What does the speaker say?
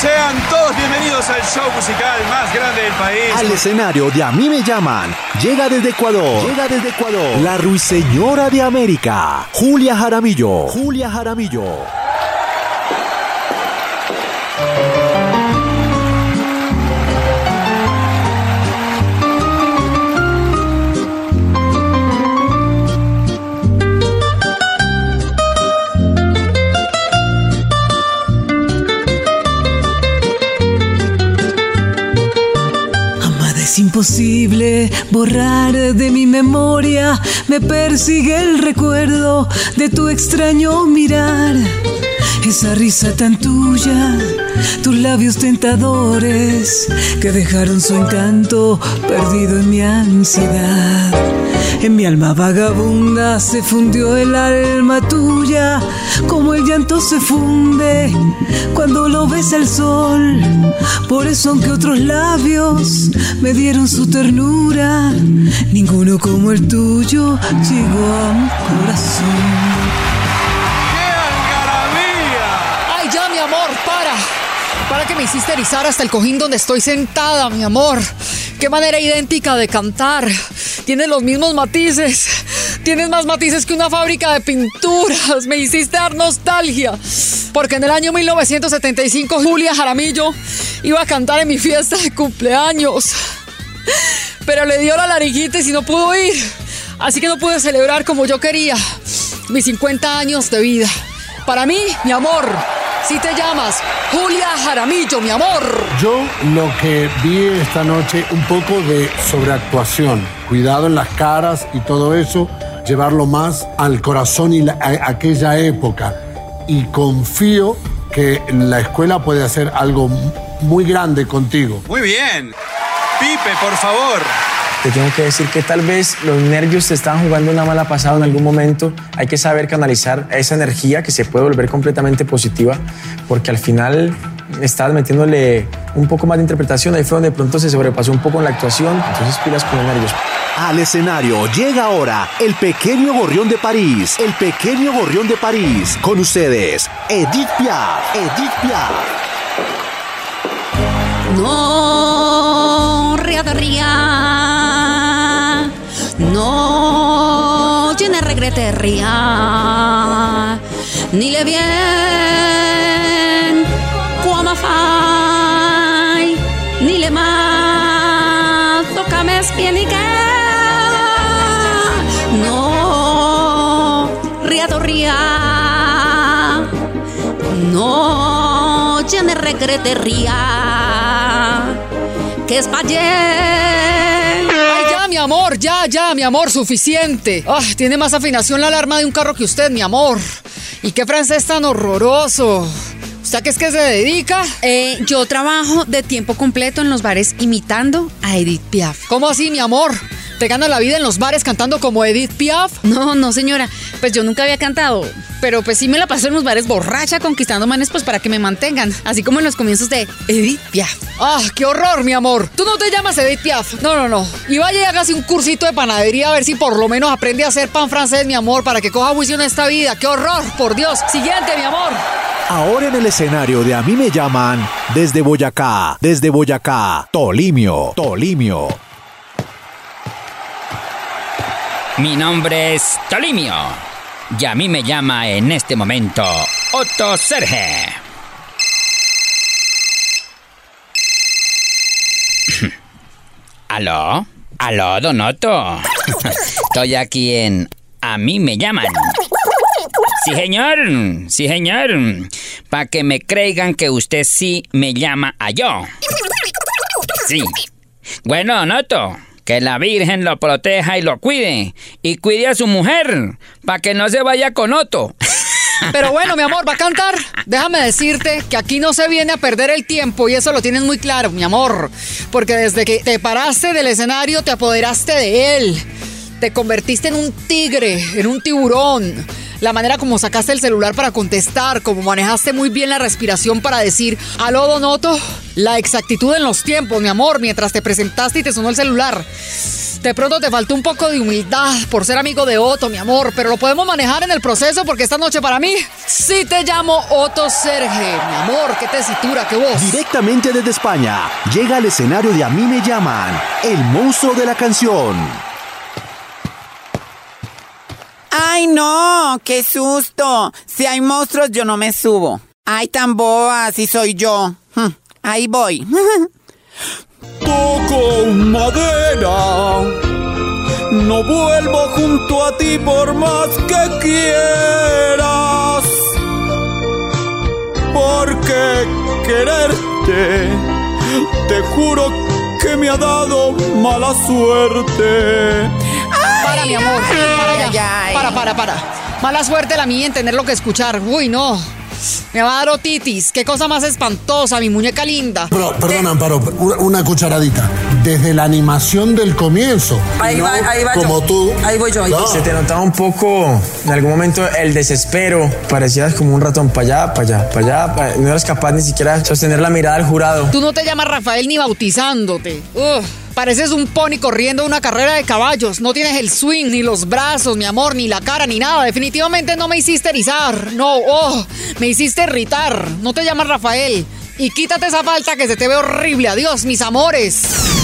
Sean todos bienvenidos al show musical más grande del país. Al escenario de A mí me llaman. Llega desde Ecuador. Llega desde Ecuador. La ruiseñora de América. Julia Jaramillo. Julia Jaramillo. Borrar de mi memoria, me persigue el recuerdo de tu extraño mirar. Esa risa tan tuya, tus labios tentadores que dejaron su encanto perdido en mi ansiedad. En mi alma vagabunda se fundió el alma tuya, como el llanto se funde cuando lo ves al sol. Por eso aunque otros labios me dieron su ternura, ninguno como el tuyo llegó a mi corazón. ¡Ay, ya, mi amor, para! Para que me hiciste erizar hasta el cojín donde estoy sentada, mi amor. Qué manera idéntica de cantar. Tienes los mismos matices. Tienes más matices que una fábrica de pinturas. Me hiciste dar nostalgia. Porque en el año 1975 Julia Jaramillo iba a cantar en mi fiesta de cumpleaños. Pero le dio la laringitis y no pudo ir. Así que no pude celebrar como yo quería mis 50 años de vida. Para mí, mi amor, si te llamas Julia Jaramillo, mi amor. Yo lo que vi esta noche, un poco de sobreactuación. Cuidado en las caras y todo eso, llevarlo más al corazón y a aquella época. Y confío que la escuela puede hacer algo muy grande contigo. Muy bien. Pipe, por favor. Te tengo que decir que tal vez los nervios te estaban jugando una mala pasada en algún momento. Hay que saber canalizar esa energía que se puede volver completamente positiva, porque al final estabas metiéndole un poco más de interpretación. Ahí fue donde de pronto se sobrepasó un poco en la actuación. Entonces pilas con los nervios. Al escenario llega ahora el pequeño gorrión de París. El pequeño gorrión de París. Con ustedes, Edith Piaf. Edith Piaf. No, ría de ría. No, tiene regrete ría. Ni le bien, como fai. Ni le toca mes bien y que. No, ría. No, tiene regrete ría. Que es mi amor, ya, ya, mi amor, suficiente. Ah, tiene más afinación la alarma de un carro que usted, mi amor. ¿Y qué francés tan horroroso? ¿Usted qué es que se dedica? Eh, yo trabajo de tiempo completo en los bares imitando a Edith Piaf. ¿Cómo así, mi amor? ¿Te gana la vida en los bares cantando como Edith Piaf? No, no, señora. Pues yo nunca había cantado. Pero pues sí me la paso en los bares borracha conquistando manes pues para que me mantengan. Así como en los comienzos de Edith Piaf. ¡Ah, qué horror, mi amor! Tú no te llamas Edith Piaf. No, no, no. Y vaya y hágase un cursito de panadería a ver si por lo menos aprende a hacer pan francés, mi amor, para que coja juicio en esta vida. ¡Qué horror! Por Dios. Siguiente, mi amor. Ahora en el escenario de A mí me llaman desde Boyacá, desde Boyacá, Tolimio, Tolimio. Mi nombre es Tolimio y a mí me llama en este momento Otto Serge. ¿Aló? ¿Aló, Don Otto? Estoy aquí en A mí me llaman. Sí, señor. Sí, señor. Para que me crean que usted sí me llama a yo. Sí. Bueno, Don Otto. Que la Virgen lo proteja y lo cuide. Y cuide a su mujer. Para que no se vaya con Otto. Pero bueno, mi amor, ¿va a cantar? Déjame decirte que aquí no se viene a perder el tiempo y eso lo tienes muy claro, mi amor. Porque desde que te paraste del escenario te apoderaste de él. Te convertiste en un tigre, en un tiburón. La manera como sacaste el celular para contestar, como manejaste muy bien la respiración para decir, aló Donoto, la exactitud en los tiempos, mi amor, mientras te presentaste y te sonó el celular. De pronto te faltó un poco de humildad por ser amigo de Otto, mi amor, pero lo podemos manejar en el proceso porque esta noche para mí sí te llamo Otto Serge, mi amor, qué tesitura, qué voz. Directamente desde España, llega al escenario de A mí me llaman, el monstruo de la canción. ¡Ay, no! ¡Qué susto! Si hay monstruos, yo no me subo. ¡Ay, tan boba! Si soy yo. Hm, Ahí voy. Toco madera. No vuelvo junto a ti por más que quieras. Porque quererte, te juro que me ha dado mala suerte. Para, mi amor, para ya. Para, para. Mala suerte la mía en tener lo que escuchar. Uy, no. Me va a dar otitis. Qué cosa más espantosa, mi muñeca linda. Pero, perdona, Amparo, una, una cucharadita. Desde la animación del comienzo. Ahí no va, ahí va Como yo. tú. Ahí voy yo, ahí No. voy. Se te notaba un poco, en algún momento, el desespero. Parecías como un ratón para allá, para allá, para allá. pa- No eras capaz ni siquiera de sostener la mirada al jurado. Tú no te llamas Rafael ni bautizándote. Ugh, pareces un pony corriendo una carrera de caballos. No tienes el swing, ni los brazos, mi amor, ni la cara, ni nada. Definitivamente no me hiciste erizar. No, oh, me hiciste irritar. No te llamas Rafael. Y quítate esa falta que se te ve horrible. Adiós, mis amores.